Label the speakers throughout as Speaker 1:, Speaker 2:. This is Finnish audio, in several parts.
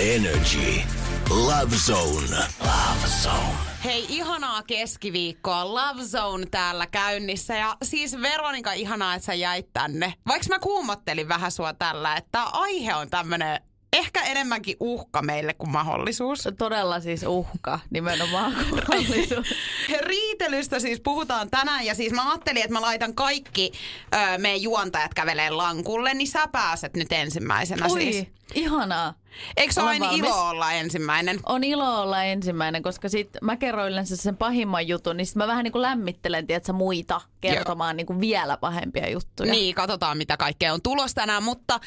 Speaker 1: Energy. Love Zone. Love Zone.
Speaker 2: Hei, ihanaa keskiviikkoa. Love Zone täällä käynnissä. Ja siis Veronika, ihanaa, että sä jäit tänne. Vaikka mä kuumottelin vähän sua tällä, että aihe on tämmönen ehkä enemmänkin uhka meille kuin mahdollisuus.
Speaker 3: Todella siis uhka nimenomaan mahdollisuus.
Speaker 2: Riitelystä siis puhutaan tänään ja siis mä ajattelin, että mä laitan kaikki ö, meidän juontajat kävelee lankulle, niin sä pääset nyt ensimmäisenä
Speaker 3: Ui,
Speaker 2: siis.
Speaker 3: ihanaa.
Speaker 2: Eikö se aina ilo olla ensimmäinen?
Speaker 3: On ilo olla ensimmäinen, koska sit mä kerron yleensä sen pahimman jutun, niin sit mä vähän niin kuin lämmittelen, tiedätkö, muita kertomaan niin kuin vielä pahempia juttuja.
Speaker 2: Niin, katsotaan mitä kaikkea on tulos tänään, mutta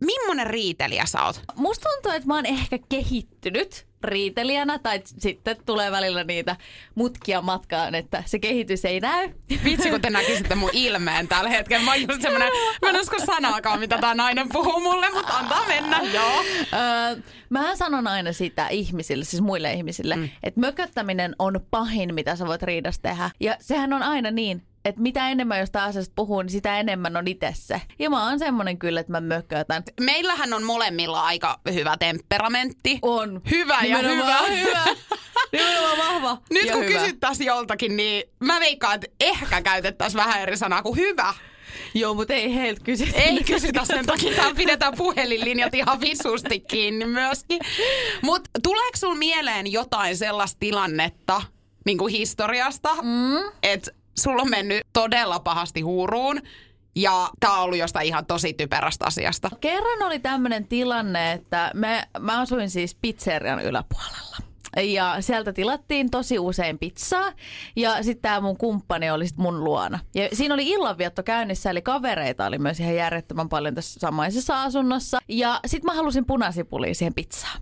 Speaker 2: millainen riitelijä sä oot?
Speaker 3: Musta tuntuu, että mä oon ehkä kehittynyt riitelijänä, tai sitten tulee välillä niitä mutkia matkaan, että se kehitys ei näy.
Speaker 2: Vitsi, kun te näkisitte mun ilmeen tällä hetkellä. Mä oon just semmonen, mä en usko sanaakaan, mitä tää nainen puhuu mulle, mutta antaa mennä, joo.
Speaker 3: Öö, mä sanon aina sitä ihmisille, siis muille ihmisille, mm. että mököttäminen on pahin, mitä sä voit riidassa tehdä. Ja sehän on aina niin, että mitä enemmän jostain asiasta puhuu, niin sitä enemmän on itse se. Ja mä oon semmonen kyllä, että mä mökötän.
Speaker 2: Meillähän on molemmilla aika hyvä temperamentti.
Speaker 3: On.
Speaker 2: Hyvä ja hyvä.
Speaker 3: hyvä. Nimenomaan vahva
Speaker 2: Nyt
Speaker 3: ja
Speaker 2: kun
Speaker 3: hyvä.
Speaker 2: kysyttäisiin joltakin, niin mä veikkaan, että ehkä käytettäisiin vähän eri sanaa kuin hyvä.
Speaker 3: Joo, mutta ei heiltä kysytä.
Speaker 2: Ei kysytä sen takia, täällä pidetään puhelinlinjat ihan visusti kiinni myöskin. Mutta tuleeko sul mieleen jotain sellaista tilannetta niin kuin historiasta, mm. että sulla on mennyt todella pahasti huuruun ja tää on ollut jostain ihan tosi typerästä asiasta?
Speaker 3: Kerran oli tämmöinen tilanne, että me, mä asuin siis pizzerian yläpuolella. Ja sieltä tilattiin tosi usein pizzaa ja sitten tämä mun kumppani oli sit mun luona. Ja siinä oli illanvietto käynnissä, eli kavereita oli myös ihan järjettömän paljon tässä samaisessa asunnossa. Ja sitten mä halusin punasipulia siihen pizzaan.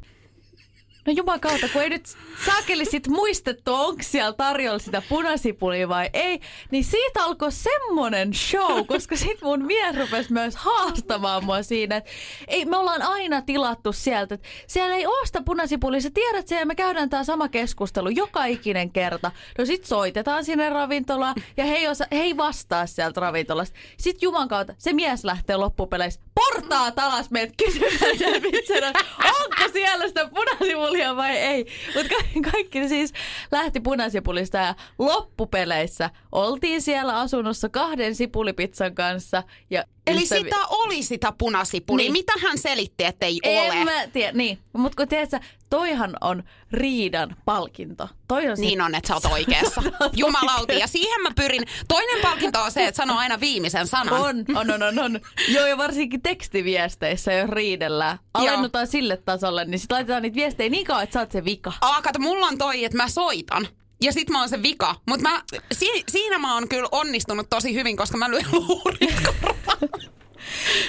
Speaker 3: No juman kautta, kun ei nyt saakeli sit muistettu, onko siellä tarjolla sitä punasipulia vai ei, niin siitä alkoi semmonen show, koska sit mun mies rupesi myös haastamaan mua siinä, että ei, me ollaan aina tilattu sieltä, että siellä ei oo sitä punasipulia, sä tiedät sen ja me käydään tää sama keskustelu joka ikinen kerta. No sit soitetaan sinne ravintolaan ja he ei, osa, vastaa sieltä ravintolasta. Sitten juman kautta se mies lähtee loppupeleissä portaat alas meidät kysymään onko siellä sitä punasipulia vai ei. Mutta ka- kaikki siis lähti punasipulista ja loppupeleissä oltiin siellä asunnossa kahden sipulipizzan kanssa. Ja
Speaker 2: Eli
Speaker 3: ystävi-
Speaker 2: sitä oli sitä punasipulia.
Speaker 3: Niin.
Speaker 2: Mitä hän selitti, että ei
Speaker 3: en
Speaker 2: ole?
Speaker 3: mä tiedä, niin. Mutta kun tiedät sä, toihan on riidan palkinto. Toi on se
Speaker 2: Niin on, että sä oot oikeassa. Jumalauti. Ja siihen mä pyrin. Toinen palkinto on se, että sanoo aina viimeisen sanan.
Speaker 3: On, on, on, on, on. Joo, ja varsinkin tekstiviesteissä, jos riidellään. Alennutaan sille tasolle, niin sitten laitetaan niitä viestejä niin kauan, että sä oot se vika.
Speaker 2: Aa, kato, mulla on toi, että mä soitan. Ja sit mä oon se vika. Mutta mä, si, siinä mä oon kyllä onnistunut tosi hyvin, koska mä lyön luurit korvaan.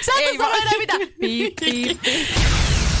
Speaker 3: Sä
Speaker 2: Ei
Speaker 3: et sano
Speaker 2: vaan.
Speaker 3: enää mitään. Piip, piip, piip.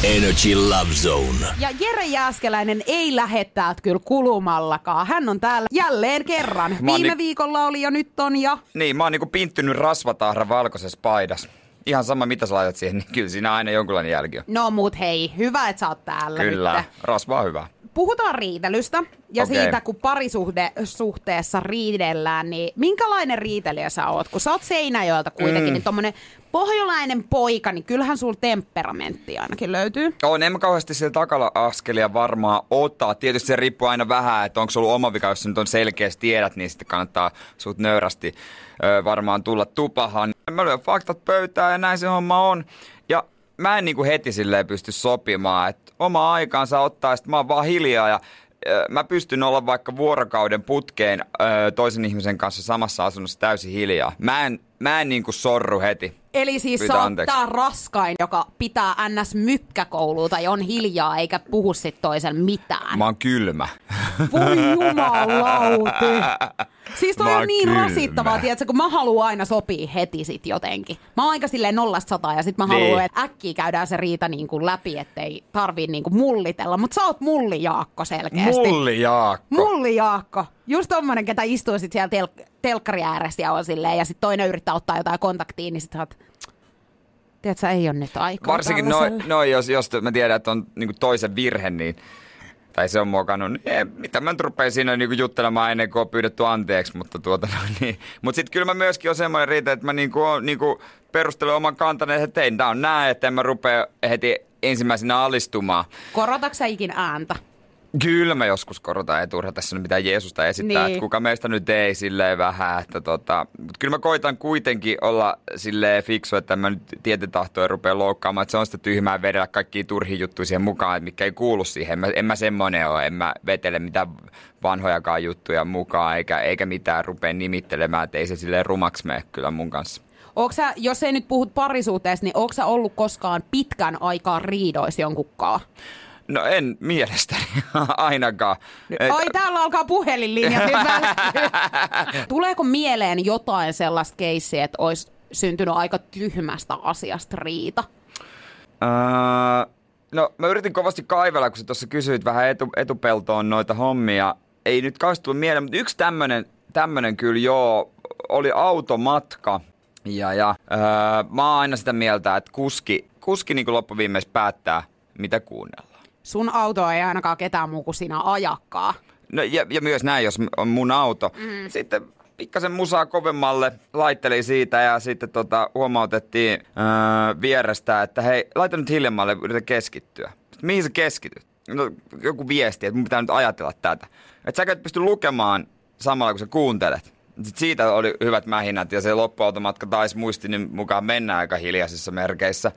Speaker 1: Energy Love Zone.
Speaker 4: Ja Jere Jääskeläinen ei lähde täältä kyllä kulumallakaan. Hän on täällä jälleen kerran. Viime
Speaker 5: ni-
Speaker 4: viikolla oli ja nyt on ja...
Speaker 5: Niin, mä oon niinku pinttynyt rasvatahra valkoisessa paidassa. Ihan sama mitä sä laitat siihen, niin kyllä siinä aina jonkunlainen jälki on.
Speaker 4: No mut hei, hyvä, että sä oot täällä
Speaker 5: Kyllä,
Speaker 4: nyt.
Speaker 5: rasva on hyvä.
Speaker 4: Puhutaan riitelystä ja
Speaker 5: Okei.
Speaker 4: siitä, kun parisuhde suhteessa riidellään, niin minkälainen riitelijä sä oot? Kun sä oot Seinäjoelta kuitenkin, mm. niin tommonen pohjolainen poika, niin kyllähän sulla temperamentti ainakin löytyy.
Speaker 5: On, en mä kauheasti sillä takala askelia varmaan ottaa. Tietysti se riippuu aina vähän, että onko se ollut oma vika, jos nyt on selkeästi tiedät, niin sitten kannattaa sut nöyrästi ö, varmaan tulla tupahan. Mä lyön faktat pöytään ja näin se homma on. Mä en niinku heti silleen pysty sopimaan, että oma aikaansa ottaa, sit mä oon vaan hiljaa ja mä pystyn olla vaikka vuorokauden putkeen ö, toisen ihmisen kanssa samassa asunnossa täysin hiljaa. Mä en, mä en niinku sorru heti.
Speaker 4: Eli siis
Speaker 5: anteeksi.
Speaker 4: tää raskain, joka pitää ns. mykkäkoulua tai on hiljaa eikä puhu sit toisen mitään.
Speaker 5: Mä oon kylmä.
Speaker 4: Voi jumalauti. Siis toi on niin
Speaker 5: kylmä.
Speaker 4: rasittavaa, tiedätkö, kun mä haluan aina sopii heti sit jotenkin. Mä oon aika silleen nollasta sataa ja sit mä
Speaker 5: Niin.
Speaker 4: haluan, että äkkiä käydään se riita niin kuin läpi, ettei tarvii niin kuin mullitella. Mutta sä oot mulli Jaakko selkeästi.
Speaker 5: Mulli Jaakko.
Speaker 4: Mulli Jaakko. Just tommonen, ketä istuu sit siellä tel- telkkari ääressä ja on silleen, ja sit toinen yrittää ottaa jotain kontaktiin, niin sit sä oot, tiedätkö, ei ole nyt aikaa
Speaker 5: Varsinkin noin,
Speaker 4: tällaiselle.
Speaker 5: no, jos, jos mä tiedän, että on niinku toisen virhe, niin tai se on mokannut, niin ei, mitä mä nyt rupean siinä niinku juttelemaan ennen kuin on pyydetty anteeksi, mutta tuota no, niin. Mut sit kyllä mä myöskin on semmoinen riita, että mä niinku, on, niinku perustelen oman kantani, että tein tää on näin, että en mä rupea heti ensimmäisenä alistumaan.
Speaker 4: Korotatko sä ikin ääntä?
Speaker 5: Kyllä mä joskus korotan, ei turha tässä nyt mitään Jeesusta esittää,
Speaker 4: Niin.
Speaker 5: että kuka meistä nyt ei silleen vähän, että tota, mutta kyllä mä koitan kuitenkin olla silleen fiksu, että mä nyt tietetahtoja rupea loukkaamaan, että se on sitä tyhmää vedellä kaikkia turhia juttuja siihen mukaan, että mikä ei kuulu siihen. En mä, en mä semmonen ole, en mä vetele mitään vanhojakaan juttuja mukaan, eikä, eikä mitään rupea nimittelemään, että ei se silleen rumaksi mene kyllä mun kanssa.
Speaker 4: Onko sä, jos ei nyt puhut parisuhteesta, niin onko sä ollut koskaan pitkän aikaa riidois jonkunkaan?
Speaker 5: No en mielestäni ainakaan. Et-
Speaker 4: Ai, täällä alkaa puhelinlinja välkkyy. Tuleeko mieleen jotain sellaista keissiä, että olisi syntynyt aika tyhmästä asiasta riita?
Speaker 5: Öö, no mä yritin kovasti kaivella, kun sä tuossa kysyit vähän etu, etupeltoon noita hommia. Ei nyt kauheasti tullut mieleen, mutta yksi tämmönen, tämmönen kyllä joo, oli automatka. Ja, ja öö, mä oon aina sitä mieltä, että kuski, kuski niin loppuviimeis päättää, mitä kuunnellaan.
Speaker 4: Sun auto ei ainakaan ketään muu kuin sinä ajakkaa.
Speaker 5: No, ja, ja myös näin, jos on mun auto. Mm. Sitten pikkasen musaa kovemmalle laitteli siitä ja sitten tota, huomautettiin öö, vierestä, että hei, laita nyt hiljemmalle, yritä keskittyä. Sitten, mihin sä keskityt? No, joku viesti, että mun pitää nyt ajatella tätä. Että sä et pysty lukemaan samalla, kun sä kuuntelet. Sitten siitä oli hyvät mähinät ja se loppuautomatka taisi muistini mukaan mennä aika hiljaisissa merkeissä.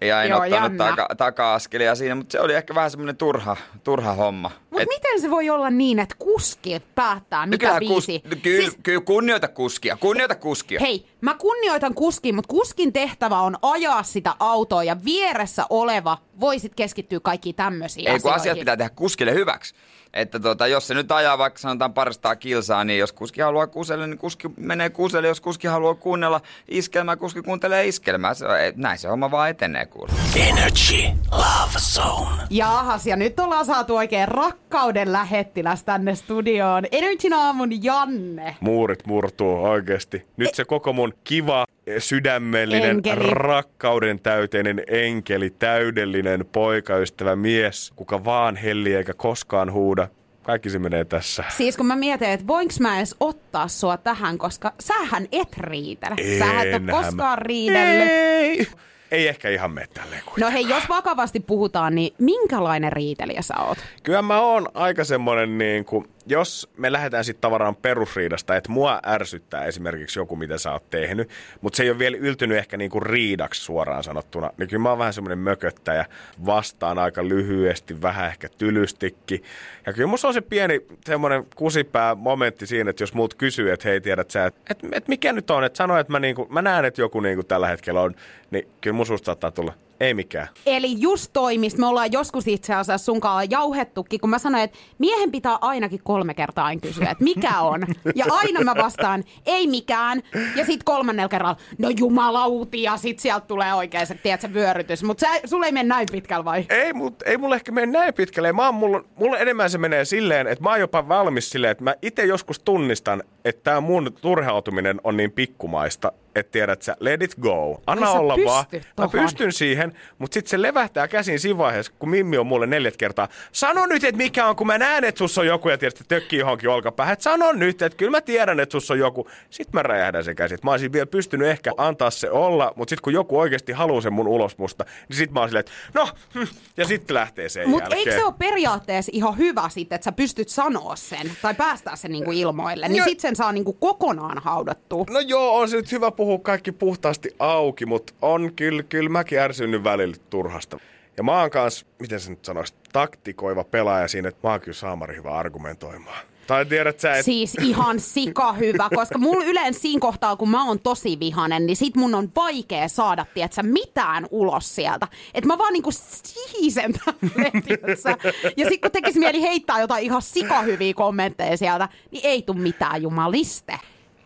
Speaker 5: Ja en
Speaker 4: Joo,
Speaker 5: ottanut taka, taka-askelia siinä, mutta se oli ehkä vähän semmoinen turha, turha homma.
Speaker 4: Mutta
Speaker 5: Et-
Speaker 4: miten se voi olla niin, että kuski päättää,
Speaker 5: No
Speaker 4: mikä biisi?
Speaker 5: Kus, kyllä, siis... kyllä kunnioita kuskia, kunnioita kuskia.
Speaker 4: Hei, mä kunnioitan kuskin, mutta kuskin tehtävä on ajaa sitä autoa ja vieressä oleva voisit keskittyä kaikkiin tämmöisiin
Speaker 5: Ei kun
Speaker 4: asioihin.
Speaker 5: asiat pitää tehdä kuskille hyväksi. Että tota, jos se nyt ajaa vaikka sanotaan paristaa kilsaa, niin jos kuski haluaa kuuselle, niin kuski menee kuuselle. Jos kuski haluaa kuunnella iskelmää, kuski kuuntelee iskelmää. Se, näin se homma vaan etenee kuule.
Speaker 1: Energy Love Zone.
Speaker 4: Jaahas, ja nyt ollaan saatu oikein rakkauden lähettiläs tänne studioon. Energyn aamun Janne.
Speaker 6: Muurit murtuu oikeasti. Nyt se koko mun kiva, sydämellinen,
Speaker 4: Enkeli.
Speaker 6: rakkauden täyteinen enkeli, täydellinen poikaystävä mies, kuka vaan helli eikä koskaan huuda. Kaikki se menee tässä.
Speaker 4: Siis kun mä mietin, että voinko mä edes ottaa sua tähän, koska sähän et riitele. Sähän et ole koskaan riidellyt.
Speaker 6: Ei. Ei ehkä ihan mene tälleen
Speaker 4: No
Speaker 6: kuitenkaan.
Speaker 4: hei, jos vakavasti puhutaan, niin minkälainen riitelijä sä oot?
Speaker 6: Kyllä mä oon aika semmonen niin kuin, jos me lähdetään sitten tavaraan perusriidasta, että mua ärsyttää esimerkiksi joku, mitä sä oot tehnyt, mutta se ei ole vielä yltynyt ehkä niin kuin riidaksi suoraan sanottuna, niin kyllä mä oon vähän semmoinen mököttäjä, vastaan aika lyhyesti, vähän ehkä tylystikin. Ja kyllä musta on se pieni semmoinen kusipää momentti siinä, että jos muut kysyy, että hei tiedät sä, että et, et mikä nyt on, että sano, että mä, niinku, mä näen, että joku niinku tällä hetkellä on, niin kyllä mun saattaa tulla, ei mikään.
Speaker 4: Eli just toi, mistä me ollaan joskus itse asiassa sunkaan jauhettukin, kun mä sanoin, että miehen pitää ainakin kolme kertaa aina kysyä, että mikä on. Ja aina mä vastaan, ei mikään. Ja sit kolmannella kerralla, no jumalauti, ja sit sieltä tulee oikein se, tiedätkö, vyörytys. Mutta sulle ei mene näin pitkällä vai?
Speaker 6: Ei, mut, ei mulle ehkä mene näin pitkälle. Mä oon, mulla, mulla enemmän se menee silleen, että mä oon jopa valmis silleen, että mä itse joskus tunnistan, että tää mun turhautuminen on niin pikkumaista, että tiedät sä, let it go. Anna
Speaker 4: Ai
Speaker 6: olla vaan.
Speaker 4: pystyt
Speaker 6: Mä
Speaker 4: tohon.
Speaker 6: pystyn siihen, mutta sitten se levähtää käsin siinä vaiheessa, kun Mimmi on mulle neljät kertaa. Sano nyt, että mikä on, kun mä näen, että sus on joku ja tiedät, että tökkii johonkin olkapäähän. Et Sano nyt, että kyllä mä tiedän, että sus on joku. Sitten mä räjähdän sen käsin. Mä olisin vielä pystynyt ehkä antaa se olla, mutta sitten kun joku oikeasti haluaa sen mun ulos musta, niin sitten mä oon silleen, että no, hm, ja sitten lähtee sen
Speaker 4: Mutta eikö se ole periaatteessa ihan hyvä sitten, että sä pystyt sanoa sen tai päästää sen niinku ilmoille, niin
Speaker 6: Joo.
Speaker 4: sit sen saa niinku kokonaan haudattua.
Speaker 6: No joo, on se nyt hyvä puhua kaikki puhtaasti auki, mutta on kyllä, kyllä mäkin ärsynyt välillä turhasta. Ja mä oon kans, miten se nyt sanoisi, taktikoiva pelaaja siinä, että mä oon kyllä saamari hyvä argumentoimaan. Tai tiedät sä, että
Speaker 4: Siis ihan sika hyvä, koska mulla yleensä siinä kohtaa, kun mä oon tosi vihanen, niin sit mun on vaikea saada, tietsä, mitään ulos sieltä. Että mä vaan niinku siisen tälleen, tietsä. Ja sit kun tekis mieli heittää jotain ihan sika hyviä kommentteja sieltä, niin ei tuu mitään jumaliste.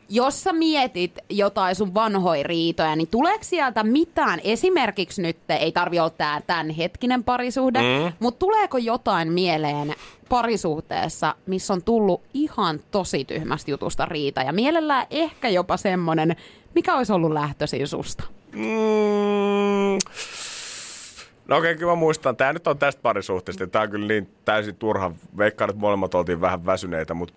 Speaker 4: Jos sä mietit jotain sun vanhoja riitoja, niin tuleeko sieltä mitään, esimerkiksi nyt, ei tarvi olla tää tämän hetkinen parisuhde, mm. mutta tuleeko jotain mieleen parisuhteessa, missä on tullut ihan tosi tyhmästä jutusta riita ja mielellään ehkä jopa semmonen, mikä olisi ollut lähtöisin susta?
Speaker 6: Mm, No okei, kyllä mä muistan. Tää nyt on tästä parisuhteesta. Tää on kyllä niin täysin turha. Veikkaan, että molemmat oltiin vähän väsyneitä, mutta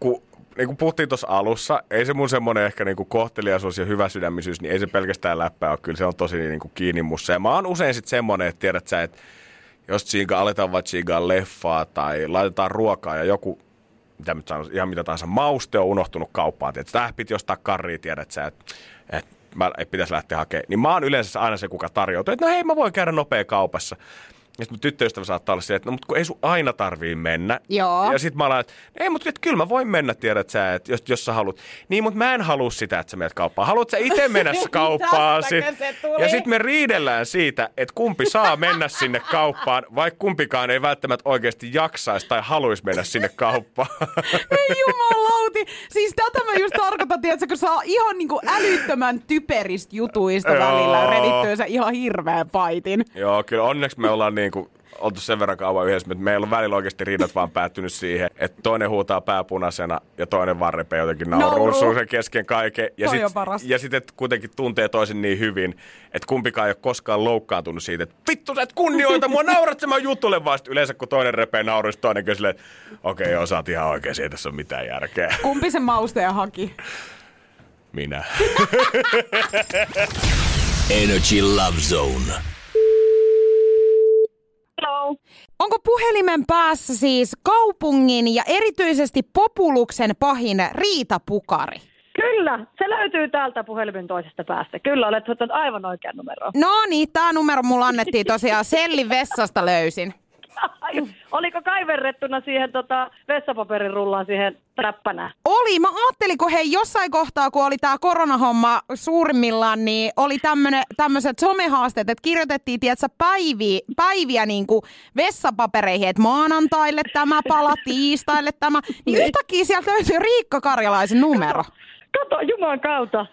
Speaker 6: kun niin kuin puhuttiin tuossa alussa, ei se mun semmoinen ehkä niin kuin kohteliaisuus ja hyvä sydämisyys, niin ei se pelkästään läppää ole. Kyllä se on tosi niin kuin kiinni mussa. Ja mä oon usein sitten semmoinen, että tiedät sä, että jos tsiiga, aletaan vaan tsiigaa leffaa tai laitetaan ruokaa ja joku, mitä nyt sanon, ihan mitä tahansa, mauste on unohtunut kauppaan. Että tähän piti ostaa karria, tiedät sä, että, että mä ei pitäisi lähteä hakemaan. Niin mä oon yleensä aina se, kuka tarjoutuu, että no hei, mä voin käydä nopea kaupassa. Ja sitten tyttöystävä saattaa olla se, että no mutta kun ei sun aina tarvii mennä.
Speaker 4: Joo.
Speaker 6: Ja sitten mä alan, että ei, mutta kyllä mä voin mennä, tiedät sä, että jos, jos sä haluat. Niin, mutta mä en halua sitä, että sä menet kauppaan. Haluat sä itse mennä kauppaan? sit?
Speaker 4: Se?
Speaker 6: Ja sitten me riidellään siitä, että kumpi saa mennä sinne kauppaan, vaikka kumpikaan ei välttämättä oikeasti jaksaisi tai haluaisi mennä sinne kauppaan.
Speaker 4: Ei jumalauti. Siis tätä mä just tarkoitan, tiedätkö, kun saa ihan niinku älyttömän typeristä jutuista välillä revittyä ihan hirveän paitin.
Speaker 6: Joo, kyllä onneksi me ollaan niin kuin oltu sen verran kauan yhdessä, että meillä on välillä oikeasti riidat vaan päättynyt siihen, että toinen huutaa pääpunaisena ja toinen vaan repee jotenkin
Speaker 4: Nauruu.
Speaker 6: nauruun sen kesken kaiken. Ja sitten ja sit, että kuitenkin tuntee toisen niin hyvin, että kumpikaan ei ole koskaan loukkaantunut siitä, että vittu sä et kunnioita mua, naurat sen mä jutulle vaan. Sit yleensä kun toinen repee nauruun, sit toinen kysyy silleen, että okei, okay, oot ihan oikein, ei tässä ole mitään järkeä.
Speaker 4: Kumpi sen mausteen haki?
Speaker 6: Minä.
Speaker 1: Energy Love Zone.
Speaker 4: Onko puhelimen päässä siis kaupungin ja erityisesti Populuksen pahin Riita Pukari?
Speaker 7: Kyllä, se löytyy täältä puhelimen toisesta päästä. Kyllä, olet ottanut aivan oikean numeron.
Speaker 4: No niin, tämä numero mulla annettiin tosiaan Sellin vessasta löysin.
Speaker 7: Oliko kaiverrettuna siihen tota, vessapaperin rullaan siihen täppänä?
Speaker 4: Oli, mä ajattelin, kun hei jossain kohtaa, kun oli tämä koronahomma suurimmillaan, niin oli tämmöiset somehaasteet, että kirjoitettiin, tiedätkö, päiviä, päiviä niin kuin vessapapereihin, että maanantaille tämä pala, tiistaille tämä. Niin yhtäkkiä sieltä löytyy Riikka Karjalaisen numero.
Speaker 7: Kato, Jumalan kautta.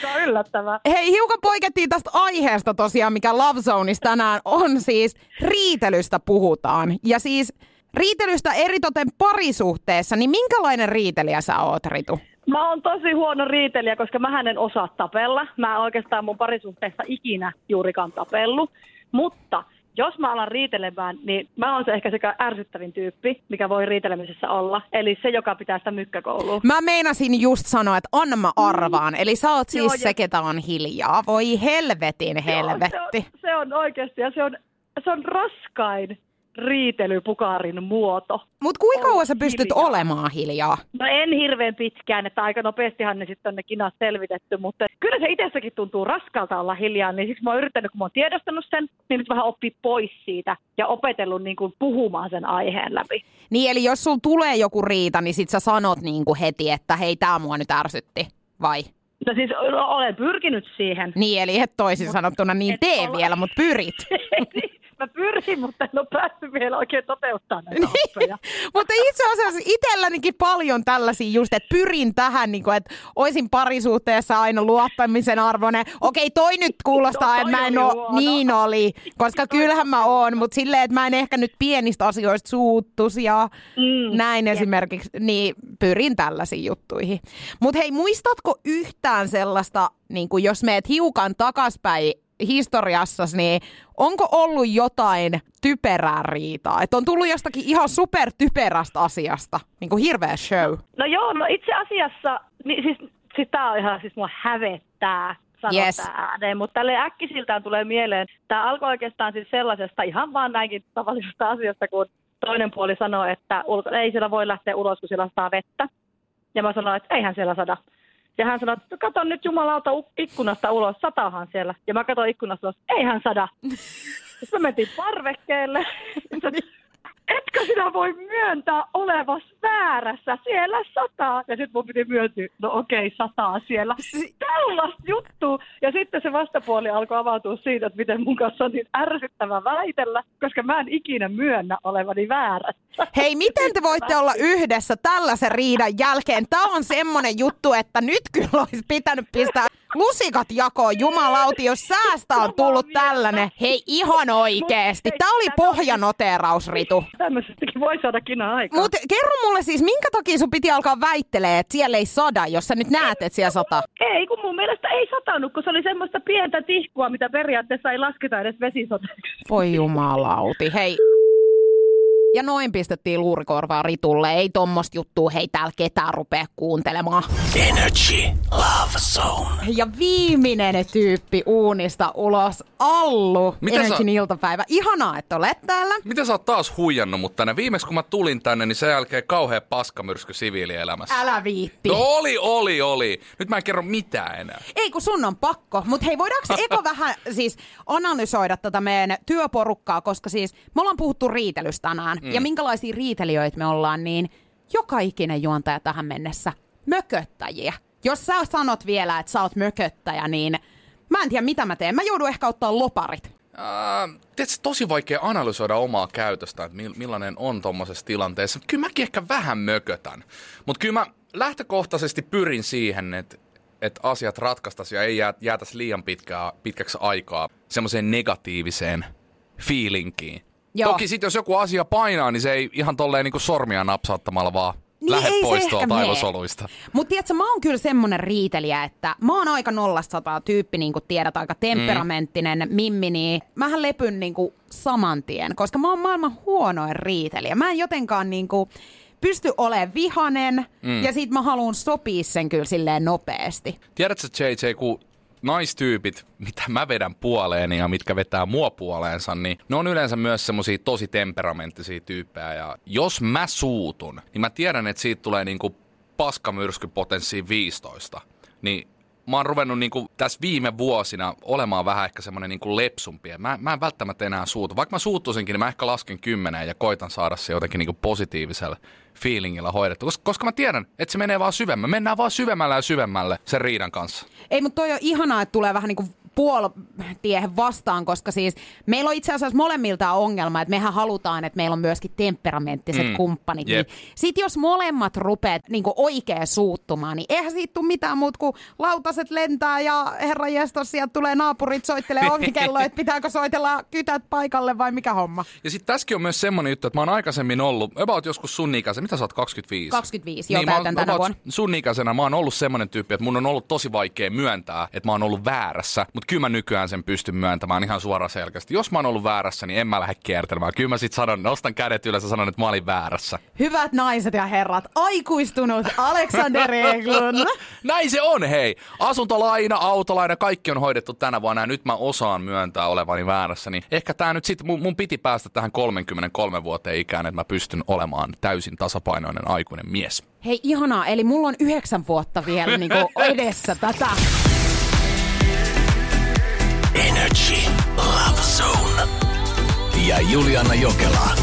Speaker 7: Se on yllättävää.
Speaker 4: Hei, hiukan poikettiin tästä aiheesta tosiaan, mikä Love Zoneissa tänään on siis riitelystä puhutaan. Ja siis riitelystä eritoten parisuhteessa, niin minkälainen riitelijä sä oot, Ritu?
Speaker 7: Mä oon tosi huono riitelijä, koska mä en osaa tapella. Mä en oikeastaan mun parisuhteessa ikinä juurikaan tapellut. Mutta jos mä alan riitelemään, niin mä oon se ehkä sekä ärsyttävin tyyppi, mikä voi riitelemisessä olla. Eli se, joka pitää sitä mykkäkoulua.
Speaker 4: Mä meinasin just sanoa, että anna mä arvaan. Eli sä oot siis
Speaker 7: Joo, ja-
Speaker 4: se, ketä on hiljaa. Voi helvetin helvetti.
Speaker 7: Joo, se, on, se on oikeasti ja se on, se on raskain riitelypukarin muoto.
Speaker 4: Mut kuinka kauan sä
Speaker 7: Olla
Speaker 4: pystyt
Speaker 7: hiljaa.
Speaker 4: olemaan hiljaa?
Speaker 7: No en hirveän pitkään, että aika nopeastihan ne sitten on ne kinat selvitetty, mutta kyllä se itsessäkin tuntuu raskalta olla hiljaa, niin siksi mä oon yrittänyt, kun mä oon tiedostanut sen, niin nyt vähän oppii pois siitä ja opetellut niin kuin puhumaan sen aiheen läpi.
Speaker 4: Niin eli jos sul tulee joku riita, niin sit sä sanot niinku heti, että hei tää mua nyt ärsytti. Vai?
Speaker 7: No siis olen pyrkinyt siihen.
Speaker 4: Niin eli et toisin sanottuna niin
Speaker 7: et
Speaker 4: tee
Speaker 7: ole.
Speaker 4: vielä, mutta pyrit.
Speaker 7: mä pyrin, mutta en ole päässyt vielä oikein toteuttaa näitä oppeja.
Speaker 4: Mutta itse asiassa itsellänikin paljon tällaisia just, että pyrin tähän, niin kuin, että oisin parisuhteessa aina luottamisen arvoinen. Okei, toi nyt kuulostaa,
Speaker 7: No,
Speaker 4: että mä en
Speaker 7: huono.
Speaker 4: niin oli, koska kyllähän mä oon, mutta silleen, että mä en ehkä nyt pienistä asioista suuttus ja
Speaker 7: Mm,
Speaker 4: näin esimerkiksi, niin pyrin tällaisiin juttuihin. Mutta hei, muistatko yhtään sellaista, niin kuin jos meet hiukan takaspäin historiassasi, niin onko ollut jotain typerää riitaa? Että on tullut jostakin ihan supertyperästä asiasta, niin kuin hirveä show.
Speaker 7: No joo, no itse asiassa, niin siis, siis tää on ihan, siis mua hävettää sanoa
Speaker 4: Yes.
Speaker 7: ääneen, mutta tälle äkkisiltään tulee mieleen, tämä alkoi oikeastaan siis sellaisesta ihan vaan näinkin tavallisesta asiasta, kun toinen puoli sanoo, että ulko, ei siellä voi lähteä ulos, kun siellä sataa vettä. Ja mä sanoin, että eihän siellä sada. Ja hän sanoi, että kato nyt jumalauta ikkunasta ulos, satahan siellä. Ja mä katsoin ikkunasta ulos, eihän sada. Sitten me mentiin parvekkeelle. Etkö sinä voi myöntää olevas väärässä? Siellä sataa. Ja sitten mun piti myöntyä, no okei, sataa siellä. Tällaista juttua. Ja sitten se vastapuoli alkoi avautua siitä, että miten mun kanssa on niin ärsyttävä väitellä, koska mä en ikinä myönnä olevani väärässä.
Speaker 4: Hei, miten te voitte olla yhdessä tällaisen riidan jälkeen? Tämä on semmonen juttu, että nyt kyllä olisi pitänyt pistää lusikat jakoon, jumalauti, jos säästä on tullut tällainen. Hei, ihan oikeesti. Tämä oli pohjanoteeraus, Ritu.
Speaker 7: Tämmöisestäkin voi saada kinaa aikaa.
Speaker 4: Mutta kerro mulle siis, minkä takia sun piti alkaa väittelee, että siellä ei sada, jos sä nyt näet, että siellä sata?
Speaker 7: Ei, kun mun mielestä ei satanut, kun se oli semmoista pientä tihkua, mitä periaatteessa ei lasketa edes vesisoteeksi.
Speaker 4: Voi jumalauti, hei. Ja noin pistettiin luurikorvaa Ritulle. Ei tommosta juttua, hei täällä ketään rupea kuuntelemaan.
Speaker 1: Energy Love Zone.
Speaker 4: Ja viimeinen tyyppi uunista ulos, Allu,
Speaker 8: Mitä
Speaker 4: Energyn
Speaker 8: sä-
Speaker 4: iltapäivä. Ihanaa, että olet täällä.
Speaker 8: Mitä sä oot taas huijannut mut tänne? Viimeksi kun mä tulin tänne, niin sen jälkeen kauhea paskamyrsky siviilielämässä.
Speaker 4: Älä viitti.
Speaker 8: No oli, oli, oli. Nyt mä en kerro mitään enää.
Speaker 4: Ei kun sun on pakko, mutta hei voidaanko eko vähän siis analysoida tätä meidän työporukkaa, koska siis me ollaan puhuttu riitelystä tänään mm. ja minkälaisia riitelijöitä me ollaan, niin joka ikinen juontaja tähän mennessä mököttäjiä. Jos sä sanot vielä, että sä oot mököttäjä, niin mä en tiedä mitä mä teen. Mä joudun ehkä ottaa loparit.
Speaker 8: Äh, tiedätkö, tosi vaikea analysoida omaa käytöstä, että mil- millainen on tuommoisessa tilanteessa. Kyllä mäkin ehkä vähän mökötän. Mutta kyllä mä lähtökohtaisesti pyrin siihen, että että asiat ratkaistaisiin ja ei jää, jäätäisi liian pitkää, pitkäksi aikaa semmoiseen negatiiviseen feelingiin.
Speaker 4: Joo.
Speaker 8: Toki sitten jos joku asia painaa, niin se ei ihan tolleen niinku sormia napsauttamalla vaan
Speaker 4: Niin
Speaker 8: lähde
Speaker 4: ei
Speaker 8: pois tuolta aivosoluista.
Speaker 4: Mutta tiedätkö, mä oon kyllä semmonen riitelijä, että mä oon aika nollasta sataa tyyppi, niin kuin tiedät, aika temperamenttinen mm. mimmi, niin mähän lepyn niin kuin saman tien, koska mä oon maailman huonoin riitelijä. Mä en jotenkaan niin kuin pysty olemaan vihanen mm. ja sit mä haluan sopia sen kyllä silleen nopeasti.
Speaker 8: Tiedätkö JJ, kun naistyypit, mitä mä vedän puoleeni ja mitkä vetää mua puoleensa, niin ne on yleensä myös semmosia tosi temperamenttisia tyyppejä. Ja jos mä suutun, niin mä tiedän, että siitä tulee niinku paskamyrskypotenssiin 15. Niin mä oon ruvennut niinku tässä viime vuosina olemaan vähän ehkä semmoinen niinku lepsumpi. Mä, mä en välttämättä enää suutu. Vaikka mä suuttuisinkin, niin mä ehkä lasken kymmeneen ja koitan saada se jotenkin niinku positiivisella feelingillä hoidettu. Koska, koska mä tiedän, että se menee vaan syvemmälle. Mennään vaan syvemmälle ja syvemmälle sen riidan kanssa.
Speaker 4: Ei, mutta toi on ihanaa, että tulee vähän niin kuin puoltiehen vastaan, koska siis meillä on itse asiassa molemmilta ongelma, että mehän halutaan, että meillä on myöskin temperamenttiset
Speaker 8: Mm.
Speaker 4: kumppanit.
Speaker 8: Jep.
Speaker 4: Niin sit jos molemmat rupeat niin oikein suuttumaan, niin eihän siitä tule mitään muuta kuin lautaset lentää ja herra jestos, sieltä tulee naapurit soittelee ovikelloa, että pitääkö soitella kytät paikalle vai mikä homma.
Speaker 8: Ja sitten tässäkin on myös semmoinen juttu, että mä oon aikaisemmin ollut, about joskus sun ikäisen, mitä sä oot, 25?
Speaker 4: 25, joo,
Speaker 8: oon
Speaker 4: täytän tänä vuonna.
Speaker 8: Sun ikäisenä mä oon ollut semmoinen tyyppi, että mun on ollut tosi vaikea myöntää, että mä oon ollut väärässä, mutta kyllä mä nykyään sen pystyn myöntämään ihan suoraan selkeästi. Jos mä oon ollut väärässä, niin en mä lähde kiertelemään. Kyllä mä sit sanon, nostan kädet ylös ja sanon, että mä olin väärässä.
Speaker 4: Hyvät naiset ja herrat, aikuistunut Alexander Eglund.
Speaker 8: Näin se on, hei! Asuntolaina, autolaina, kaikki on hoidettu tänä vuonna ja nyt mä osaan myöntää olevani väärässä. Niin ehkä tää nyt sit, mun, mun piti päästä tähän 33 vuoteen ikään, että mä pystyn olemaan täysin tasapainoinen aikuinen mies.
Speaker 4: Hei, ihanaa. Eli mulla on yhdeksän vuotta vielä niin edessä tätä.
Speaker 1: Energy Love Zone. Ja Juliana Jokela